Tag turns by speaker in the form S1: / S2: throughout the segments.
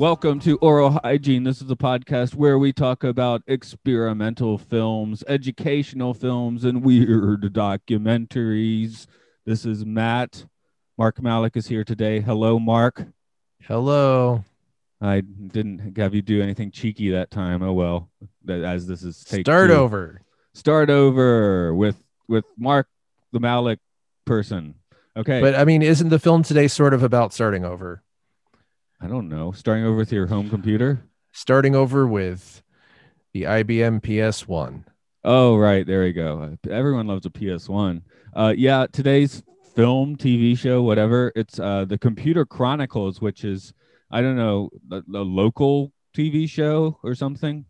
S1: Welcome to Oral Hygiene. This is a podcast where we talk about experimental films, educational films, and weird documentaries. This is Matt. Mark Malik is here today. Hello, Mark.
S2: Hello.
S1: I didn't have you do anything cheeky that time. Oh well. That- As this is take
S2: Start
S1: two.
S2: over.
S1: Start over with with Mark the Malik person. Okay.
S2: But I mean, isn't the film today sort of about starting over?
S1: I don't know. Starting over with your home computer.
S2: Starting over with the IBM PS1.
S1: Oh, right. There we go. Everyone loves a PS1. Uh, yeah, today's film, TV show, whatever. It's uh, the Computer Chronicles, which is, I don't know, a, a local TV show or something.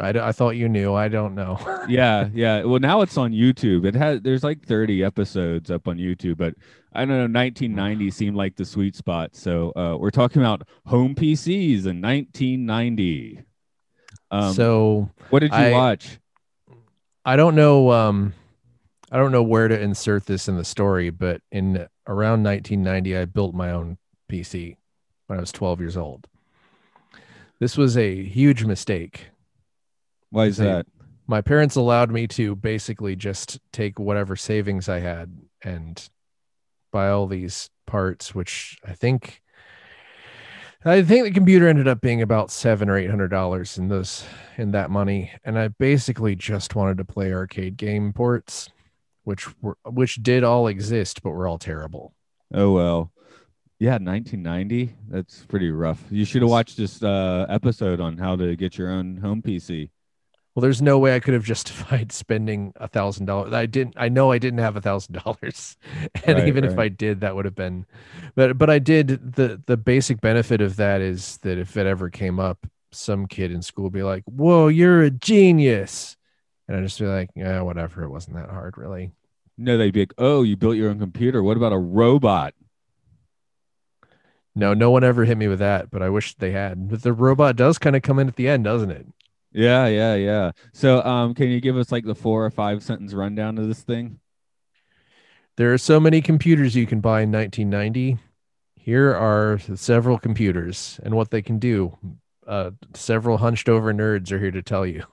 S2: I, I thought you knew. I don't know.
S1: Yeah, yeah. Well, now it's on YouTube. It has there's like 30 episodes up on YouTube, but I don't know. 1990 seemed like the sweet spot. So uh, we're talking about home PCs in 1990. Um,
S2: so
S1: what did you
S2: I-
S1: watch?
S2: I don't know. Um, I don't know where to insert this in the story, but in around 1990, I built my own PC when I was 12 years old. This was a huge mistake.
S1: Why is that?
S2: my parents allowed me to basically just take whatever savings I had and buy all these parts, which I think I think the computer ended up being about seven or eight hundred dollars in those in that money. And I basically just wanted to play arcade game ports, which were which did all exist, but were all terrible.
S1: Oh well. Yeah, 1990. That's pretty rough. You should have watched this uh, episode on how to get your own home PC.
S2: Well, there's no way I could have justified spending a thousand dollars. I didn't. I know I didn't have a thousand dollars, and
S1: Right,
S2: even if. I did, that would have been. But but I did. the The basic benefit of that is that if it ever came up, some kid in school would be like, "Whoa, you're a genius," and I'd just be like, "Yeah, whatever. It wasn't that hard, really."
S1: No, they'd be like, "Oh, you built your own computer. What about a robot?"
S2: No, no one ever hit me with that, but I wish they had. But the robot does kind of come in at the end, doesn't it?
S1: Yeah, yeah, yeah. So, um, can you give us like the four or five sentence rundown of this thing?
S2: There are so many computers you can buy in 1990. Here are several computers and what they can do. Uh, several hunched over nerds are here to tell you.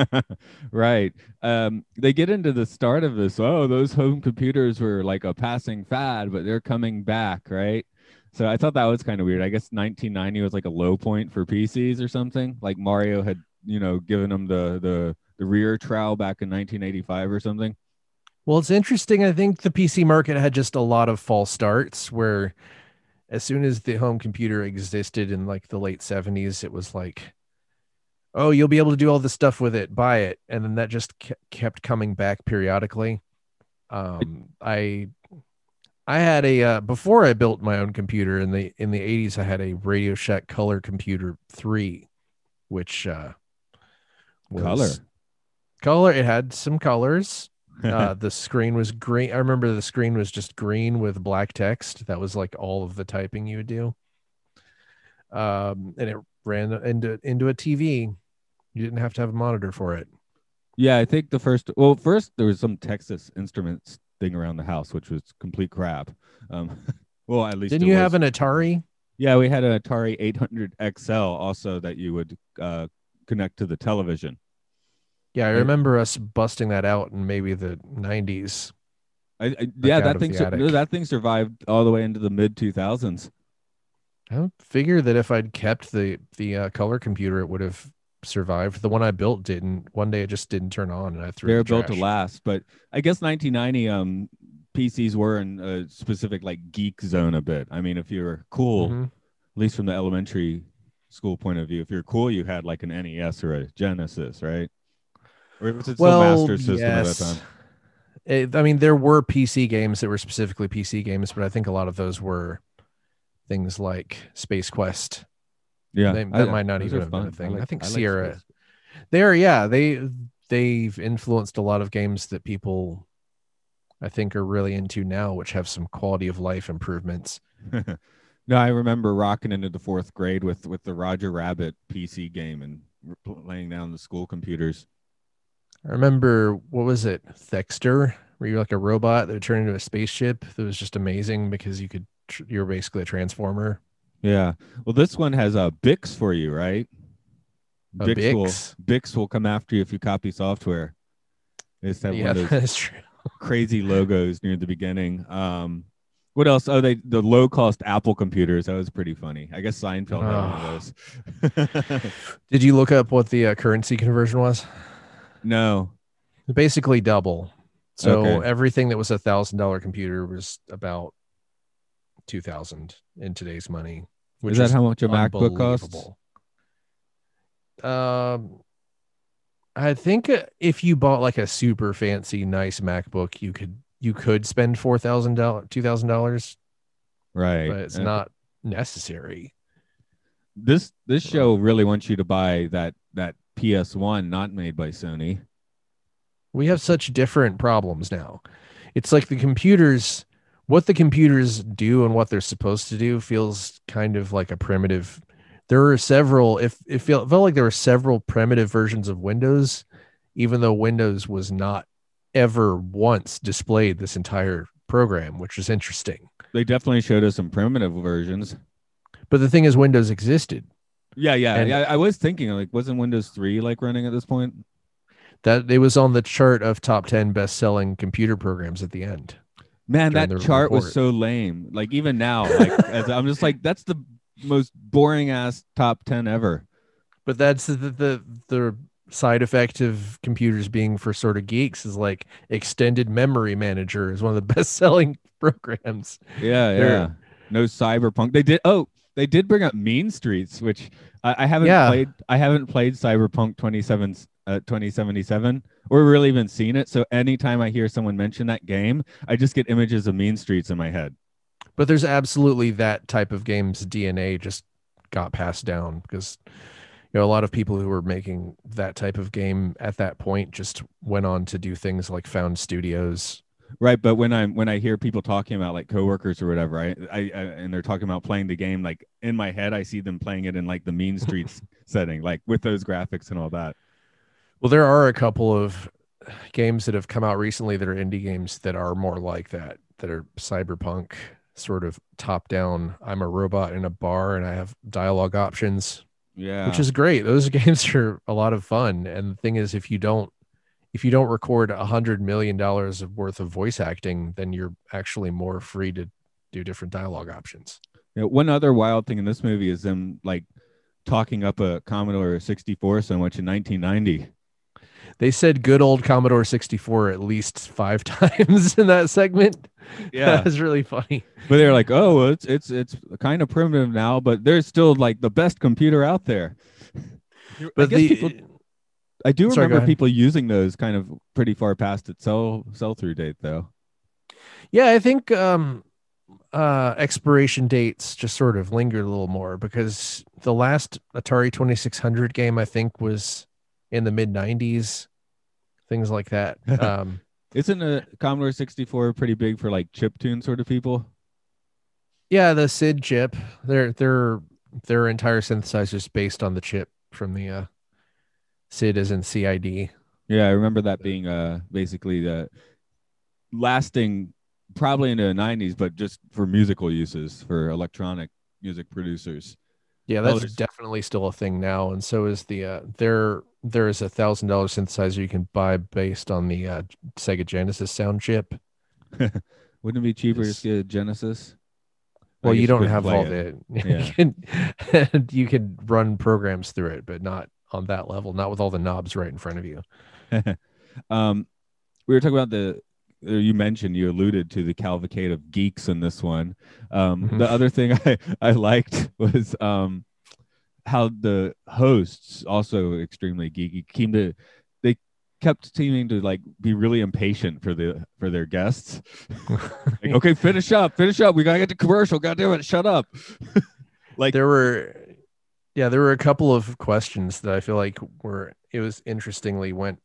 S1: right. Um, they get into the start of this. Oh, those home computers were like a passing fad, but they're coming back, right? So I thought that was kind of weird. I guess 1990 was like a low point for PCs or something. Like Mario had, you know, giving them the the the rear trowel back in 1985 or something.
S2: Well, it's interesting. I think the PC market had just a lot of false starts where as soon as the home computer existed in like the late 70s, it was like, oh, you'll be able to do all this stuff with it, buy it. And then that just kept coming back periodically. Um, I I had a uh, before I built my own computer in the in the 80s I had a Radio Shack Color Computer 3 which uh was
S1: Color.
S2: color it had some colors uh, the screen was green. I remember the screen was just green with black text. That was like all of the typing you would do. Um, and it ran into into a TV. You didn't have to have a monitor for it.
S1: Yeah, I think the first. Well, first there was some Texas Instruments thing around the house, which was complete crap. Um, well, at least
S2: Didn't you
S1: was.
S2: have an Atari?
S1: Yeah, we had an Atari 800 XL also that you would uh, connect to the television.
S2: Yeah, I remember us busting that out in maybe the 90s.
S1: I, I, yeah, that thing sur- no, that thing survived all the way into the mid 2000s.
S2: I figure that if I'd kept the the uh, color computer, it would have survived. The one I built didn't. One day it just didn't turn on, and I threw. it
S1: They're
S2: the
S1: built to last, but I guess 1990 um PCs were in a specific like geek zone a bit. I mean, if you were cool,
S2: Mhm.
S1: at least from the elementary school point of view, if you're cool, you had like an NES or a Genesis, right? Or was it still
S2: Well,
S1: Master System at that
S2: yes.
S1: time?
S2: It, I mean, there were PC games that were specifically PC games, but I think a lot of those were things like Space Quest.
S1: Yeah,
S2: They- that might not even have been a thing. I
S1: like-
S2: think
S1: like
S2: Sierra-
S1: Space.
S2: They're yeah, they they've influenced a lot of games that people I think are really into now, which have some quality of life improvements.
S1: no, I remember rocking into the fourth grade with with the Roger Rabbit PC game and laying down the school computers.
S2: I remember what was it, Thexter, where you're like a robot that would turn into a spaceship. That was just amazing because you could tr- you're basically a transformer.
S1: Yeah. Well, this one has a uh, Bix for you, right?
S2: A
S1: Bix will
S2: Bix?
S1: Bix will come after you if you copy software. They just have
S2: Yeah,
S1: one of those
S2: that's true.
S1: crazy logos near the beginning. Um, what else? Oh, they the low cost Apple computers. That was pretty funny. I guess Seinfeld had one of those.
S2: Did you look up what the uh, currency conversion was?
S1: No.
S2: Basically double. So
S1: Okay.
S2: everything that was a thousand dollar computer was about two thousand in today's money. Which
S1: Is that how much a MacBook costs?
S2: Um, I think uh, if you bought like a super fancy, nice MacBook, you could you could spend four thousand dollars, two thousand dollars,
S1: Right.
S2: but it's
S1: Uh,
S2: not necessary.
S1: This this show really wants you to buy that that PS1 not made by Sony.
S2: We have such different problems now. It's like the computers, what the computers do and what they're supposed to do feels kind of like a primitive. There are several, if it felt, felt like there were several primitive versions of Windows, even though Windows was not ever once displayed this entire program, which was interesting.
S1: They definitely showed us some primitive versions.
S2: But the thing is, Windows existed.
S1: Yeah, yeah,
S2: And-
S1: yeah. I was thinking like, wasn't Windows 3 like running at this point?
S2: That it was on the chart of top 10 best selling computer programs at the end.
S1: Man, that chart was so lame. Like even now, like as I'm just like, that's the most boring ass top 10 ever.
S2: but that's the, the the side effect of computers being for sort of geeks is like extended memory manager is one of the best selling programs
S1: Yeah,
S2: They're-
S1: yeah. No cyberpunk. They did. Oh, they did bring up Mean Streets, which I, I haven't
S2: Yeah.
S1: played. I haven't played Cyberpunk 27 uh, 2077 or really even seen it. So anytime I hear someone mention that game, I just get images of Mean Streets in my head.
S2: but there's absolutely that type of game's dna just got passed down because you know a lot of people who were making that type of game at that point just went on to do things like found studios
S1: Right, but when I'm when I hear people talking about like coworkers or whatever, I, I, I and they're talking about playing the game, like in my head, I see them playing it in like the Mean Streets setting, like with those graphics and all that.
S2: well there are a couple of games that have come out recently that are indie games that are more like that that are cyberpunk sort of top down i'm a robot in a bar and i have dialogue options
S1: Yeah,
S2: which is great. Those games are a lot of fun and the thing is if you don't if you don't record a hundred million dollars of worth of voice acting then you're actually more free to do different dialogue options
S1: Yeah, one other wild thing in this movie is them like talking up a Commodore 64 so much in 1990.
S2: they said good old commodore 64 at least five times in that segment Yeah, that was really funny
S1: but they're like, oh, well, it's it's it's kind of primitive now, but there's still like the best computer out there. I
S2: but
S1: guess
S2: the
S1: people, I do
S2: Sorry,
S1: remember people using those kind of pretty far past its sell sell through date though.
S2: Yeah, I think um uh expiration dates just sort of lingered a little more because the last Atari 2600 game I think was in the mid 90s things like that. Um
S1: Isn't a Commodore 64 pretty big for like chip tune sort of people?
S2: yeah, the SID chip, their their their entire synthesizer is based on the chip from the uh SID is in CID.
S1: Yeah, I remember that being uh basically the lasting probably into the 90s, but just for musical uses for electronic music producers.
S2: Yeah,
S1: Oh,
S2: that's
S1: there's-
S2: definitely still a thing now, and so is the uh, there. There is a thousand dollar synthesizer you can buy based on the uh, Sega Genesis sound chip.
S1: Wouldn't it be cheaper to
S2: It's-
S1: get a Genesis?
S2: Well, you don't have all
S1: it.
S2: the
S1: Yeah.
S2: you can you can run programs through it, but not on that level, not with all the knobs right in front of you.
S1: um, we were talking about the. You mentioned you alluded to the cavalcade of geeks in this one. Um,
S2: Mhm.
S1: The other thing I I liked was um, how the hosts also extremely geeky came to. They kept seeming to like be really impatient for the for their guests. like, okay, finish up, finish up. We gotta get to commercial. God damn it, shut up. like
S2: there were yeah there were a couple of questions that i feel like were it was interestingly went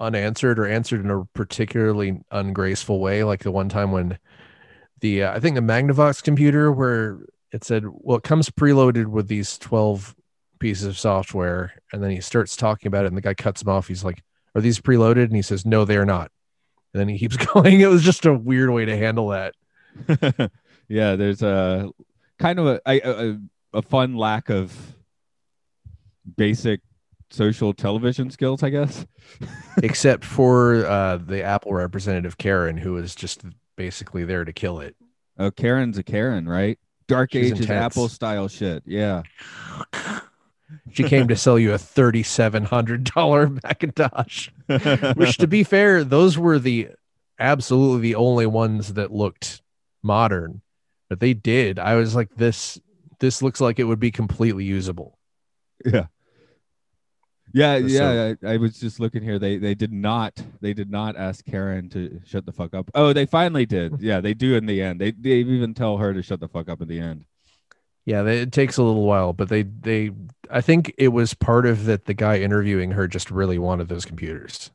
S2: unanswered or answered in a particularly ungraceful way like the one time when the uh, i think the magnavox computer where it said well it comes preloaded with these 12 pieces of software and then he starts talking about it and the guy cuts him off. He's like are these preloaded? And he says no they are not. And then he keeps going. It was just a weird way to handle that.
S1: Yeah there's a kind of a, a, a a fun lack of basic social television skills, I guess.
S2: Except for uh, the Apple representative Karen, who is just basically there to kill it.
S1: Oh, Karen's a Karen, right? Dark
S2: She's
S1: Ages
S2: intense.
S1: Apple style shit. Yeah.
S2: She came to sell you a thirty-seven hundred dollar Macintosh. Which, to be fair, those were the absolutely the only ones that looked modern. But they did. I was like, this this looks like it would be completely usable.
S1: yeah. Yeah,
S2: So-
S1: yeah. I, I was just looking here. They they did not they did not ask Karen to shut the fuck up. Oh, they finally did. Yeah, they do in the end. They they even tell her to shut the fuck up in the end.
S2: Yeah, they, it takes a little while, but they they I think it was part of that the guy interviewing her just really wanted those computers.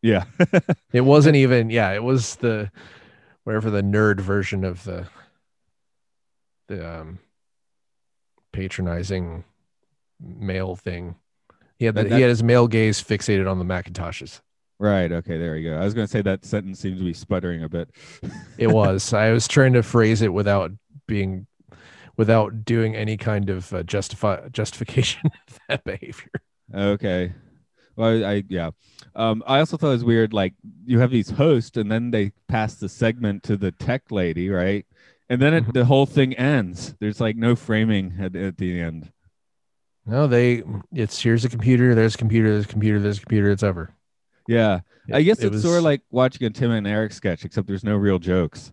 S1: Yeah.
S2: It wasn't even yeah, it was the whatever the nerd version of the the um patronizing male thing. He had
S1: That- that-
S2: he had his male gaze fixated on the Macintoshes.
S1: right. Okay. There you go. I was gonna say that sentence seems to be sputtering a bit.
S2: It was. I was trying to phrase it without being without doing any kind of uh, justify justification of that behavior.
S1: Okay. Well, I yeah. Um, I also thought it was weird. Like you have these hosts, and then they pass the segment to the tech lady, right? And then it,
S2: Mhm.
S1: the whole thing ends. There's like no framing at, at the end.
S2: No, they it's here's a computer, there's a computer, there's a computer, there's a computer, it's over.
S1: Yeah, I guess
S2: it
S1: it's sort of like watching a Tim and Eric sketch, except there's no real jokes.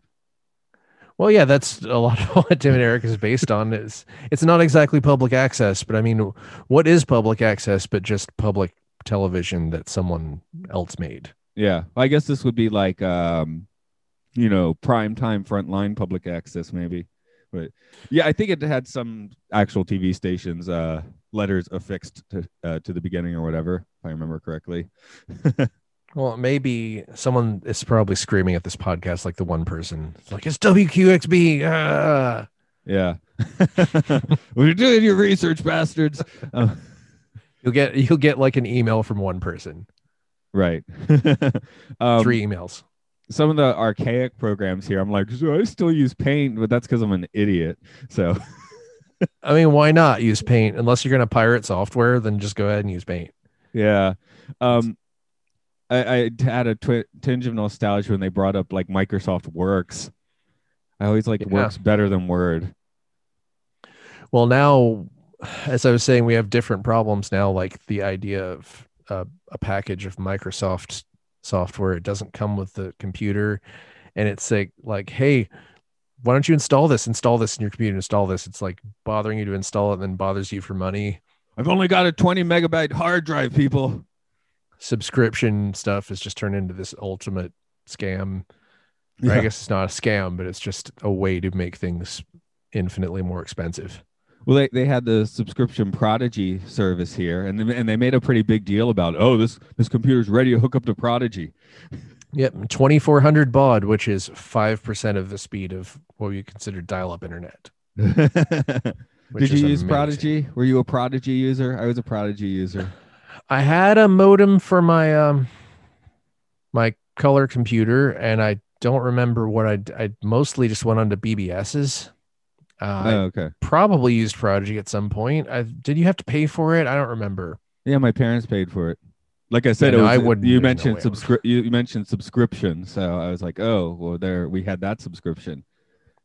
S2: Well, yeah, that's a lot of what Tim and Eric is based on. Is it's not exactly public access, but I mean, what is public access but just public television that someone else made?
S1: Yeah, I guess this would be like, um, you know, prime time frontline public access, maybe. But yeah, I think it had some actual TV stations uh, letters affixed to uh, to the beginning or whatever, if I remember correctly.
S2: Well, maybe someone is probably screaming at this podcast like the one person. It's like it's WQXB. ah."
S1: Yeah. what are doing your research, bastards? Uh,
S2: You'll get you'll get like an email from one person,
S1: right. um,
S2: three emails.
S1: Some of the archaic programs here, I'm like, so I still use Paint, but that's because I'm an idiot. So
S2: I mean, why not use Paint unless you're going to pirate software? Then just go ahead and use Paint.
S1: yeah. Um, I, I had a twi- tinge of nostalgia when they brought up like Microsoft Works. I always like
S2: Yeah.
S1: Works better than Word.
S2: Well, now, as I was saying, we have different problems now. Like the idea of uh, a package of Microsoft software, it doesn't come with the computer, and it's like, like, hey, why don't you install this? Install this in your computer. Install this. It's like bothering you to install it, and then bothers you for money.
S1: I've only got a 20 megabyte hard drive, people.
S2: Subscription stuff has just turned into this ultimate scam. Or I guess it's not a scam, but it's just a way to make things infinitely more expensive.
S1: Well, they, they had the subscription Prodigy service here, and they, and they made a pretty big deal about, oh, this this computer's ready to hook up to Prodigy.
S2: Yep, 2400 baud, which is 5% of the speed of what we consider dial up internet.
S1: Did you use
S2: amazing.
S1: Prodigy? Were you a Prodigy user? I was a Prodigy user.
S2: I had a modem for my um my color computer and I don't remember what I I mostly just went on to BBS's. Uh,
S1: oh, okay.
S2: probably used Prodigy at some point. I did you have to pay for it? I don't remember.
S1: Yeah, my parents paid for it. Like I said,
S2: Yeah,
S1: it
S2: no,
S1: was,
S2: I wouldn't-
S1: You
S2: no
S1: mentioned
S2: would.
S1: subscri- you, mentioned subscription, so I was like, oh, well, there we had that subscription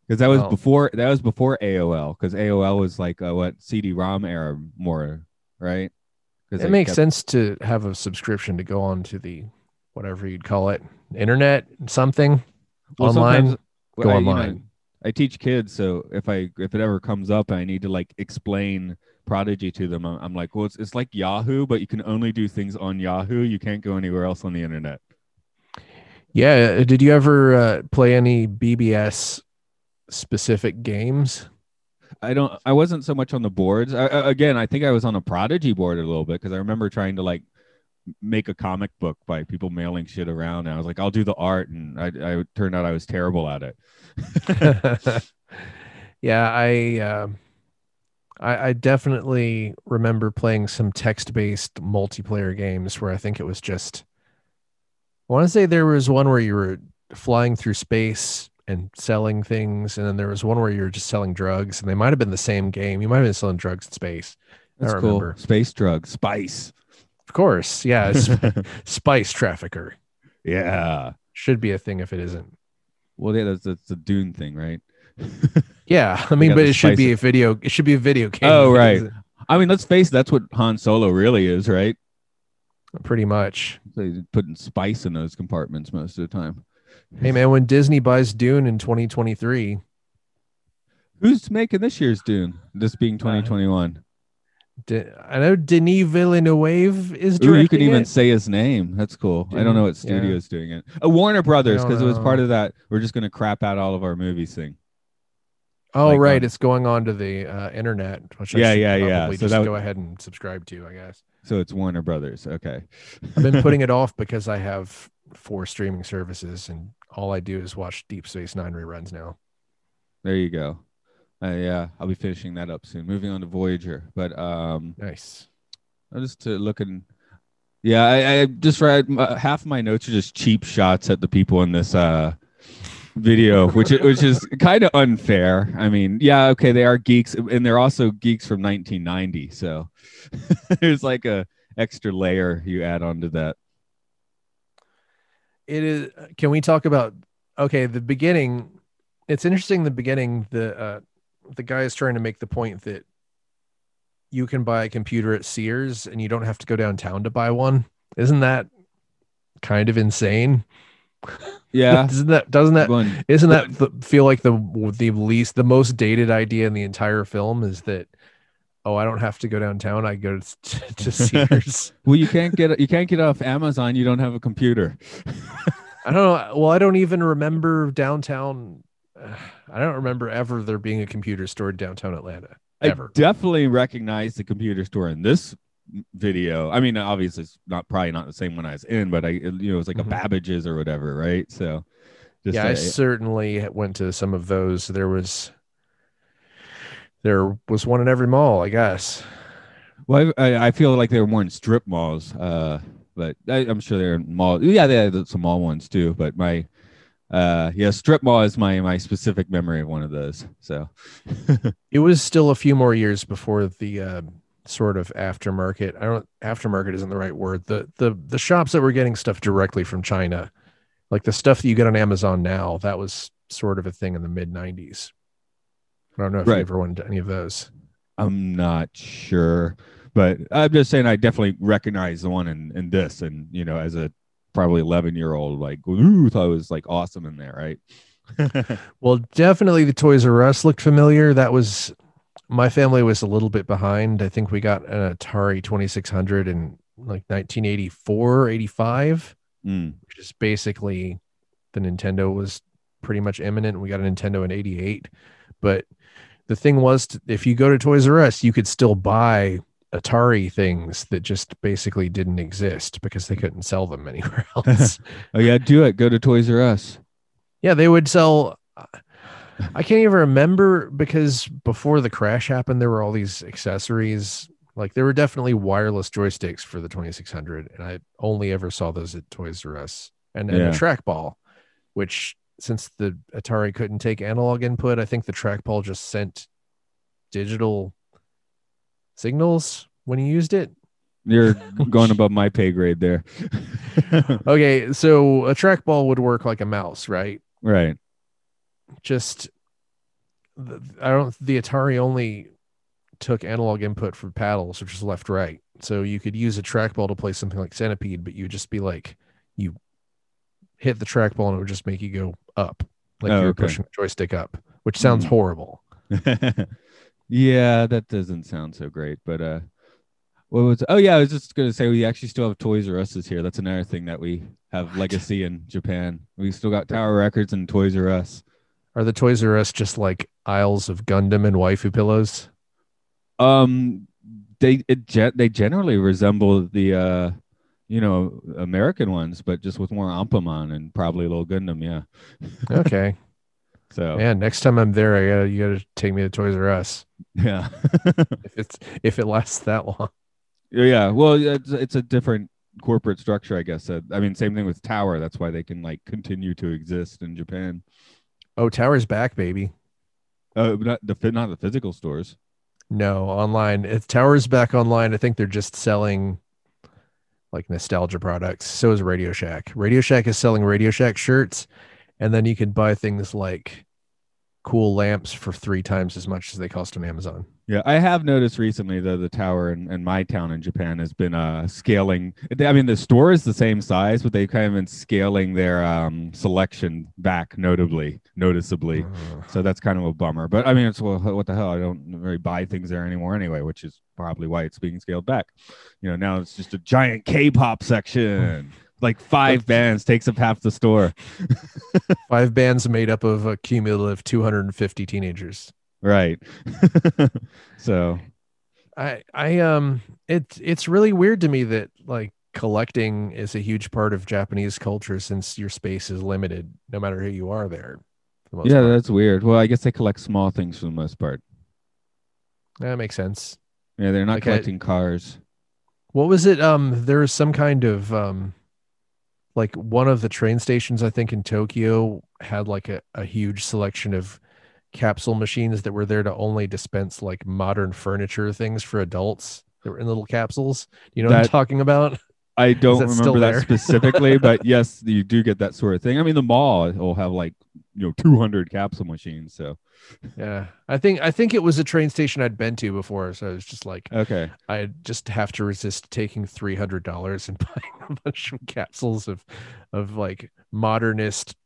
S1: because that was
S2: Well-
S1: before that was before AOL because AOL was like uh, what CD-ROM era more, right? 'Cause
S2: It makes
S1: kept-
S2: sense to have a subscription to go on to the whatever you'd call it, internet something.
S1: Well,
S2: online, go
S1: I, you know,
S2: online.
S1: I teach kids, so if I if it ever comes up and I need to like explain Prodigy to them. I'm, I'm like, well, it's, it's like Yahoo, but you can only do things on Yahoo. You can't go anywhere else on the internet.
S2: Yeah. Did you ever uh, play any BBS specific games?
S1: I don't. I wasn't so much on the boards. I, I- again, I think I was on a Prodigy board a little bit because I remember trying to like make a comic book by people mailing shit around. And I was like, I'll do the art, and I, I turned out I was terrible at it.
S2: yeah, I, um I I definitely remember playing some text-based multiplayer games where I think it was just I want to say there was one where you were flying through space and selling things, and then there was one where you were just selling drugs, and they might have been the same game. You might have been selling drugs in space. I
S1: That's cool.
S2: remember.
S1: Space drugs, spice.
S2: Of course, yeah, it's spice trafficker
S1: yeah.
S2: should be a thing if it isn't.
S1: Well, yeah, that's that's the Dune thing, right?
S2: Yeah, I mean, but it should be a video. It should be a video game.
S1: Oh, right. I mean, let's face it, that's what Han Solo really is, right?
S2: Pretty much.
S1: They putting spice in those compartments most of the time.
S2: Hey man, when Disney buys Dune in 2023,
S1: Who's making this year's Dune? This being 2021.
S2: D- I know Denis Villeneuve is
S1: Ooh,
S2: directing
S1: you can even
S2: it.
S1: say his name. That's cool. I don't know what
S2: Dune, yeah.
S1: doing it. Uh, Warner Brothers, because it was part of that. We're just gonna crap out all of our movies thing.
S2: Oh
S1: like
S2: right,
S1: on-
S2: it's going on to the uh, internet. Which
S1: Yeah,
S2: should
S1: yeah, yeah. So
S2: just
S1: that would-
S2: go ahead and subscribe to. I guess
S1: So it's Warner Brothers. Okay.
S2: I've been putting it off because I have four streaming services, and all I do is watch Deep Space Nine reruns now.
S1: There you go. Uh, yeah, I'll be finishing that up soon. Moving on to Voyager, but um,
S2: Nice.
S1: I'm just to looking. Yeah, I, I just read uh, half my notes are just cheap shots at the people in this uh video, which which is kind of unfair. I mean, yeah, okay, they are geeks, and they're also geeks from 1990. So there's like a extra layer you add onto that.
S2: it is can we talk about okay the beginning it's interesting the beginning the uh the guy is trying to make the point that you can buy a computer at sears and you don't have to go downtown to buy one isn't that kind of insane
S1: Yeah,
S2: doesn't that doesn't that
S1: Going-
S2: isn't that the, feel like the the least the most dated idea in the entire film is that oh i don't have to go downtown i go to, to sears
S1: well, you can't get you can't get off Amazon. You don't have a computer.
S2: I don't know. Well, I don't even remember downtown. I don't remember ever there being a computer store in downtown Atlanta. Ever.
S1: I definitely recognize the computer store in this video. I mean, obviously it's not probably not the same one I was in, but I you know it was like
S2: Mhm.
S1: a Babbage's or whatever, right? So just
S2: yeah, I
S1: uh,
S2: certainly went to some of those. There was there was one in every mall, I guess.
S1: well, I, I feel like they were more in strip malls, uh, but I, I'm sure they're in mall. Yeah, they had some mall ones too. But my uh, yeah, strip mall is my my specific memory of one of those. So
S2: It was still a few more years before the uh, sort of aftermarket. I don't aftermarket isn't the right word. The the the shops that were getting stuff directly from China, like the stuff that you get on Amazon now, that was sort of a thing in the mid '90s. I don't know if
S1: Right.
S2: you ever went to any of those.
S1: I'm not sure, but I'm just saying I definitely recognize the one in, in this, and you know, as a probably 11 year old, like ooh, thought it was like awesome in there, right?
S2: Well, definitely the Toys R Us looked familiar. That was my family was a little bit behind. I think we got an Atari 2600 in like 1984, 85,
S1: Mm.
S2: which is basically the Nintendo was pretty much imminent. We got a Nintendo in 88. But the thing was, t- if you go to Toys R Us, you could still buy Atari things that just basically didn't exist because they couldn't sell them anywhere else.
S1: Oh yeah, do it. Go to Toys R Us.
S2: Yeah, they would sell. I can't even remember because before the crash happened, there were all these accessories. Like there were definitely wireless joysticks for the 2600, and I only ever saw those at Toys R Us. And then
S1: Yeah.
S2: a trackball, which since the Atari couldn't take analog input, I think the trackball just sent digital signals when you used it.
S1: You're going above my pay grade there.
S2: Okay, so a trackball would work like a mouse, right?
S1: right.
S2: just I don't the Atari only took analog input for paddles, which is left right. So you could use a trackball to play something like Centipede, but you would just be like you hit the trackball and it would just make you go up, like
S1: Oh,
S2: you were
S1: okay.
S2: pushing the joystick up, which sounds
S1: Hmm.
S2: horrible.
S1: yeah, that doesn't sound so great, but uh what was oh yeah, I was just gonna say we actually still have Toys R Us here. That's another thing that we have legacy in Japan. We still got Tower Records and Toys R Us.
S2: Are the Toys R Us just like aisles of Gundam and waifu pillows?
S1: Um they it ge- they generally resemble the uh you know American ones, but just with more Anpanman and probably a little Gundam, yeah.
S2: Okay.
S1: So
S2: Man, next time I'm there, I gotta you gotta take me to Toys R Us
S1: yeah.
S2: if it's if it lasts that long.
S1: Yeah, well, it's, it's a different corporate structure, I guess. Uh, I mean, same thing with Tower. That's why they can like continue to exist in Japan.
S2: Oh, Tower's back, baby.
S1: Uh, not the not the physical stores.
S2: No, online. If Tower's back online, I think they're just selling like nostalgia products. So is Radio Shack. Radio Shack is selling Radio Shack shirts, and then you can buy things like cool lamps for three times as much as they cost on Amazon.
S1: Yeah, I have noticed recently that the tower in, in my town in Japan has been uh scaling. I mean, the store is the same size, but they've kind of been scaling their um selection back notably, noticeably.
S2: Uh,
S1: So that's kind of a bummer. But I mean, it's well, what the hell? I don't really buy things there anymore anyway, which is probably why it's being scaled back. You know, now it's just a giant K-pop section, like five bands takes up half the store.
S2: five bands made up of a cumulative 250 teenagers.
S1: Right. so
S2: I I um it's it's really weird to me that like collecting is a huge part of Japanese culture since your space is limited no matter who you are there. the
S1: yeah,
S2: part.
S1: that's weird. Well, I guess they collect small things for the most part.
S2: that makes sense.
S1: Yeah, they're not
S2: Like I-
S1: collecting cars.
S2: What was it? Um, there was some kind of um, like one of the train stations I think in Tokyo had like a, a huge selection of capsule machines that were there to only dispense like modern furniture things for adults that were in little capsules. You know what I'm talking about?
S1: I don't
S2: that
S1: remember that specifically, but yes, you do get that sort of thing. I mean, the mall will have like you know 200 capsule machines. So
S2: Yeah, I think I think it was a train station I'd been to before, so I was just like,
S1: okay,
S2: I just have to resist taking three hundred dollars and buying a bunch of capsules of of like modernist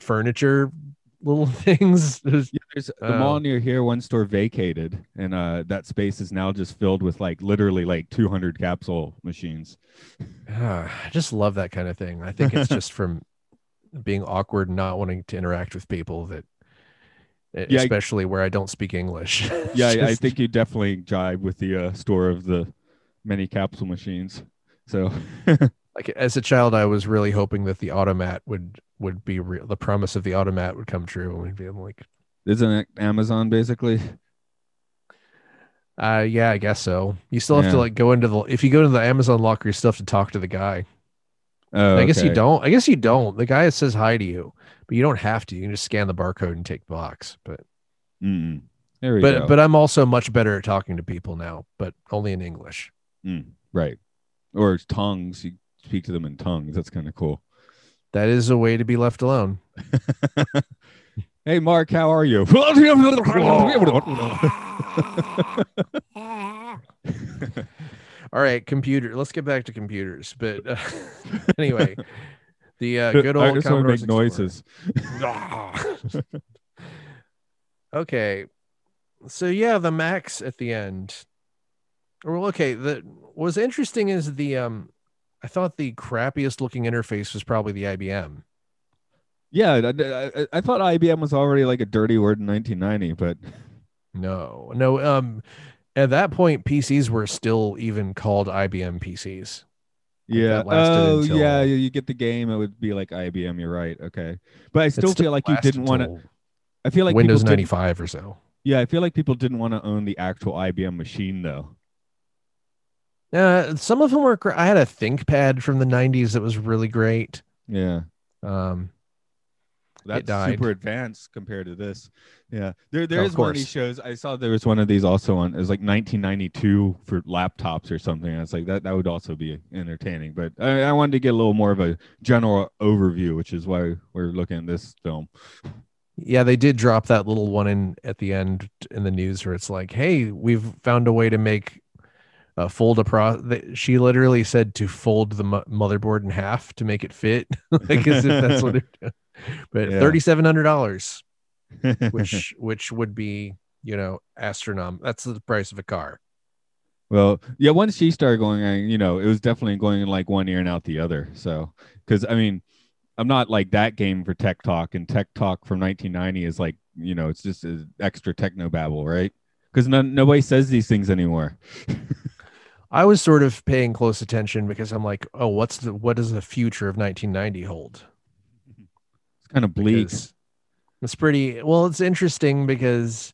S2: furniture little things.
S1: Yeah, there's the
S2: Oh.
S1: mall near here. One store vacated, and uh, that space is now just filled with like literally like 200 capsule machines.
S2: Ah, I just love that kind of thing. I think it's just from being awkward and not wanting to interact with people that,
S1: Yeah, I-
S2: especially where I don't speak English.
S1: Yeah, I, I think you definitely jive with the uh, store of the many capsule machines. So
S2: like as a child, I was really hoping that the automat would would be real. The promise of the automat would come true, and we'd be like,
S1: isn't it Amazon basically?
S2: Uh, yeah, I guess so. You still have
S1: Yeah.
S2: to like go into the if you go to the Amazon locker, you still have to talk to the guy.
S1: Oh,
S2: I guess you don't. I guess you don't. The guy says hi to you, but you don't have to. You can just scan the barcode and take the box. But
S1: Mm-mm. There we
S2: but
S1: go.
S2: but I'm also much better at talking to people now, but only in English.
S1: Mm, right. Or tongues. You speak to them in tongues. That's kind of cool.
S2: That is a way to be left alone.
S1: Hey, Mark, how are you?
S2: All right, computer. Let's get back to computers. But uh, anyway, the uh, good old
S1: just want to make noises.
S2: okay so yeah the max at the end well okay the what was interesting is the um i thought the crappiest looking interface was probably the ibm
S1: Yeah, I, I, I thought IBM was already like a dirty word in 1990, but
S2: no no um at that point pcs were still even called ibm pcs
S1: yeah. Oh,
S2: until-
S1: yeah. You get the game. It would be like IBM. You're right. Okay, but I still feel like you didn't want to. I feel like
S2: windows
S1: people didn't-
S2: 95 or so
S1: Yeah, I feel like people didn't want to own the actual IBM machine though.
S2: uh some of them were i had a thinkpad from the 90s that was really great
S1: Yeah.
S2: um
S1: That's super advanced compared to this. Yeah, there there
S2: Oh,
S1: is one of these shows. I saw there was one of these also on. It was like 1992 for laptops or something. I was like that that would also be entertaining. But I, I wanted to get a little more of a general overview, which is why we're looking at this film.
S2: Yeah, they did drop that little one in at the end in the news where it's like, "Hey, we've found a way to make uh, fold a pro." She literally said to fold the mo- motherboard in half to make it fit, like as if that's what. They're doing. But
S1: Yeah.
S2: thirty seven hundred dollars, which which would be you know, astronom. That's the price of a car.
S1: Well, yeah, once she started going, I, you know, it was definitely going in like one ear and out the other. So, because I mean, I'm not like that game for Tech Talk, and Tech Talk from 1990 is like, you know, it's just a extra techno babble, right? Because no, nobody says these things anymore.
S2: I was sort of paying close attention because I'm like, oh, what's the what does the future of 1990 hold?
S1: Kind of bleak.
S2: It's pretty well. It's interesting because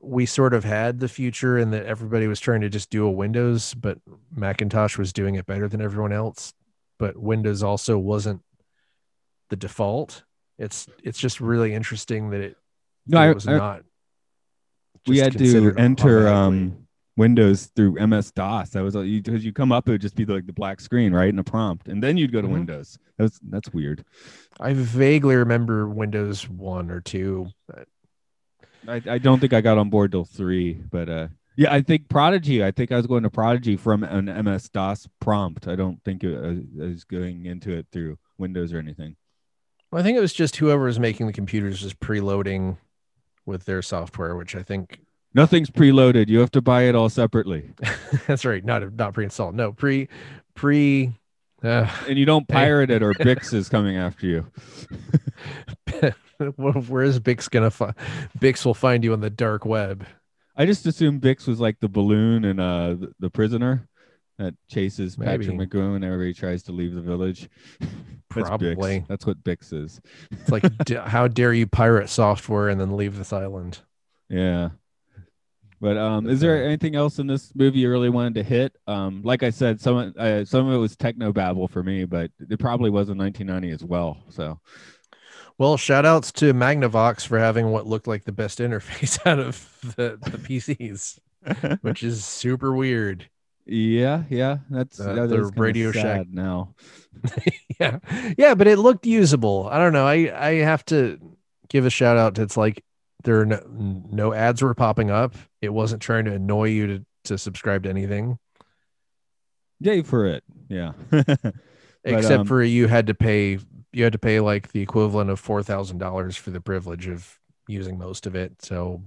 S2: we sort of had the future and that everybody was trying to just do a Windows, but Macintosh was doing it better than everyone else. But Windows also wasn't the default. It's it's just really interesting that it,
S1: No,
S2: it was
S1: I-
S2: not.
S1: we had to enter um Windows through MS DOS. That was you because you come up, it would just be like the black screen, right, and a prompt, and then you'd go to
S2: Mhm.
S1: Windows. That's that's weird.
S2: I vaguely remember Windows one or two. but
S1: I, I don't think I got on board till three, but uh, yeah, I think Prodigy. I think I was going to Prodigy from an MS DOS prompt. I don't think it, uh, I was going into it through Windows or anything.
S2: Well, I think it was just whoever was making the computers was preloading with their software, which I think
S1: Nothing's preloaded. You have to buy it all separately,
S2: that's right. Not not pre-installed. No, pre pre. Uh,
S1: and you don't pirate it, or Bix is coming after you.
S2: where is Bix gonna find? Bix will find you on the dark web.
S1: I just assumed Bix was like the balloon and uh the, the prisoner that chases Patrick
S2: Maybe.
S1: McGoohan whenever he tries to leave the village. That's Bix.
S2: Probably.
S1: That's what Bix is.
S2: It's like, d- how dare you pirate software and then leave this island?
S1: Yeah. But um, is there anything else in this movie you really wanted to hit? Um, like I said, some of- uh, some of it was techno babble for me, but it probably was in 1990 as well. So
S2: Well, shout outs to Magnavox for having what looked like the best interface out of the, the PCs, which is super weird.
S1: yeah, yeah, that's
S2: Uh,
S1: that
S2: the Radio Shack-
S1: now.
S2: yeah yeah but it looked usable i don't know i i have to give a shout out to it's like there are no, no ads were popping up it wasn't trying to annoy you to to subscribe to anything
S1: Yay for it. Yeah.
S2: except
S1: um,
S2: for you had to pay you had to pay like the equivalent of four thousand dollars for the privilege of using most of it so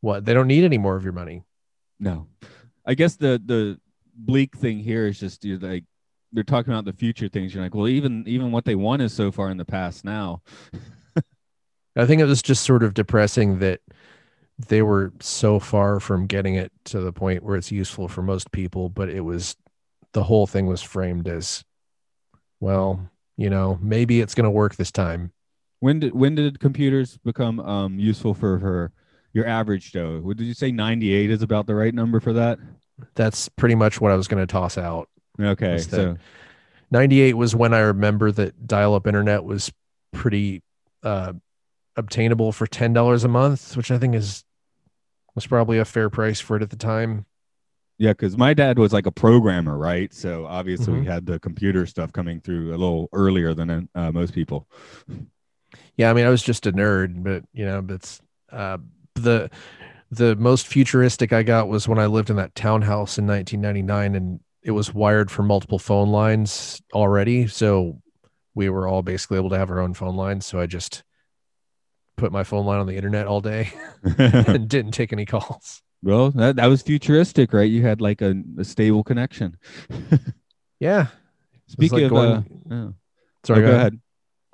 S2: what they don't need any more of your money
S1: No, I guess the the bleak thing here is just you're like they're talking about the future things. You're like, well, even even what they want is so far in the past now.
S2: i think it was just sort of depressing that they were so far from getting it to the point where it's useful for most people but it was the whole thing was framed as well you know maybe it's going to work this time
S1: When did when did computers become um useful for for your average Joe? What did you say? 98 is about the right number for that.
S2: that's pretty much what i was going to toss out
S1: Okay, so
S2: 98 was when i remember that dial-up internet was pretty uh obtainable for $10 a month which i think is was probably a fair price for it at the time
S1: yeah, because my dad was like a programmer, right? So obviously we
S2: Mhm.
S1: had the computer stuff coming through a little earlier than uh, most people.
S2: Yeah, I mean, I was just a nerd, but you know, but it's, uh, the the most futuristic I got was when I lived in that townhouse in 1999, and it was wired for multiple phone lines already. So we were all basically able to have our own phone lines. So I just put my phone line on the internet all day and didn't take any calls.
S1: well, that that was futuristic, right? You had like a, a stable connection.
S2: Yeah.
S1: Speaking
S2: like
S1: of,
S2: going-
S1: uh, oh.
S2: Sorry,
S1: Oh, go ahead.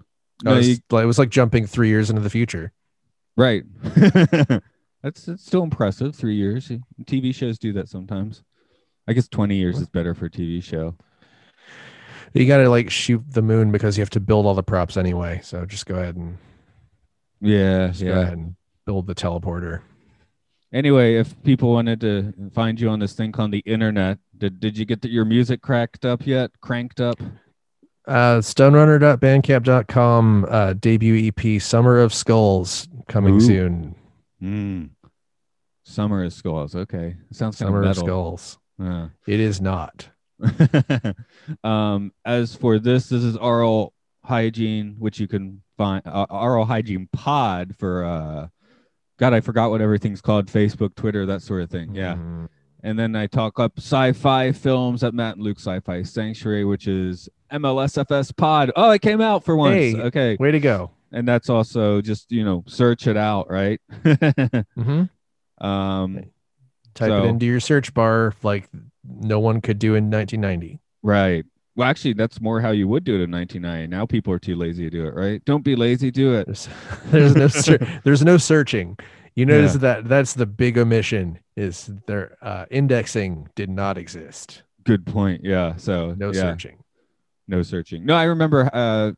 S2: I
S1: No,
S2: was-
S1: you-
S2: it was like jumping three years into the future.
S1: Right. that's that's still impressive. Three years. TV shows do that sometimes. I guess twenty years is better for a TV show.
S2: You got to like shoot the moon because you have to build all the props anyway. So just go ahead and
S1: Yeah,
S2: just go
S1: yeah.
S2: ahead and build the teleporter.
S1: Anyway, if people wanted to find you on this thing called the internet, did did you get the, your music cracked up yet? Cranked up?
S2: Uh, stonerunner.bandcamp.com uh, debut EP Summer of Skulls coming
S1: Ooh.
S2: soon.
S1: Mm. Summer of skulls. Okay, sounds kind
S2: Summer
S1: of
S2: of. Skulls.
S1: Yeah.
S2: It is not.
S1: um, as for this, this is oral hygiene, which you can find uh, oral hygiene pod for. uh God, I forgot what everything's called: Facebook, Twitter, that sort of thing. Yeah.
S2: Mhm.
S1: And then I talk up sci-fi films at Matt and Luke Sci-Fi Sanctuary, which is MLSFS Pod. Oh, it came out for once.
S2: Hey.
S1: Okay.
S2: Way to go.
S1: and that's also just you know search it out, right?
S2: Mm-hmm.
S1: um,
S2: Type
S1: So-
S2: it into your search bar like no one could do in 1990.
S1: right. Well, actually, that's more how you would do it in 1990. Now people are too lazy to do it, right? Don't be lazy, do it.
S2: There's, there's no ser- there's no searching. You notice that that's the big omission is their uh, indexing did not exist.
S1: Good point. Yeah. So
S2: No
S1: yeah.
S2: searching.
S1: no searching no i remember uh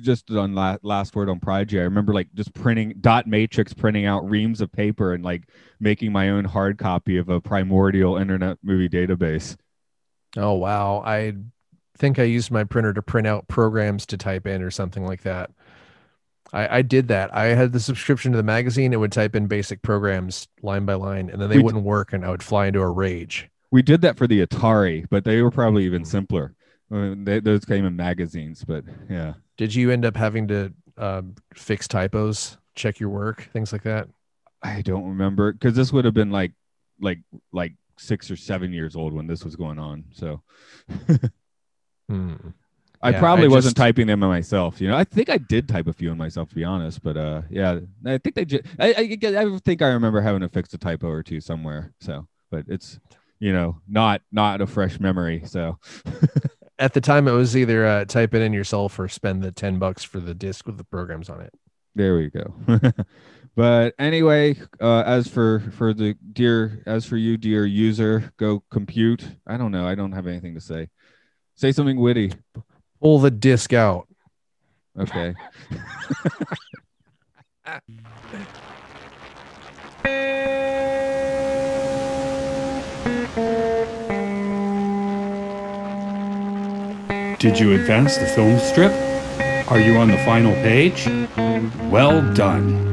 S1: just on la- last word on prodigy i remember like just printing dot matrix printing out reams of paper and like making my own hard copy of a primordial internet movie database
S2: Oh wow. I think I used my printer to print out programs to type in or something like that. I, I did that. I had the subscription to the magazine. It would type in basic programs line by line, and then they
S1: We
S2: wouldn't work, and I would fly into a rage.
S1: we did that for the atari but they were probably even simpler I mean, they, those came in magazines but yeah
S2: Did you end up having to uh, fix typos, check your work, things like that?
S1: i don't remember because this would have been like like like six or seven years old when this was going on so I
S2: Yeah,
S1: probably
S2: I
S1: wasn't typing them in myself. You know, I think I did type a few in myself, to be honest. But uh, yeah, I think they. Ju- I, I I think I remember having to fix a typo or two somewhere. So, but it's you know not not a fresh memory. So
S2: At the time, it was either uh, type it in yourself or spend the ten bucks for the disc with the programs on it.
S1: there we go. but anyway, uh, as for for the dear, as for you, dear user, go compute. I don't know. I don't have anything to say. Say something witty.
S2: Pull the disc out.
S1: Okay.
S3: Did you advance the film strip? Are you on the final page? Well done.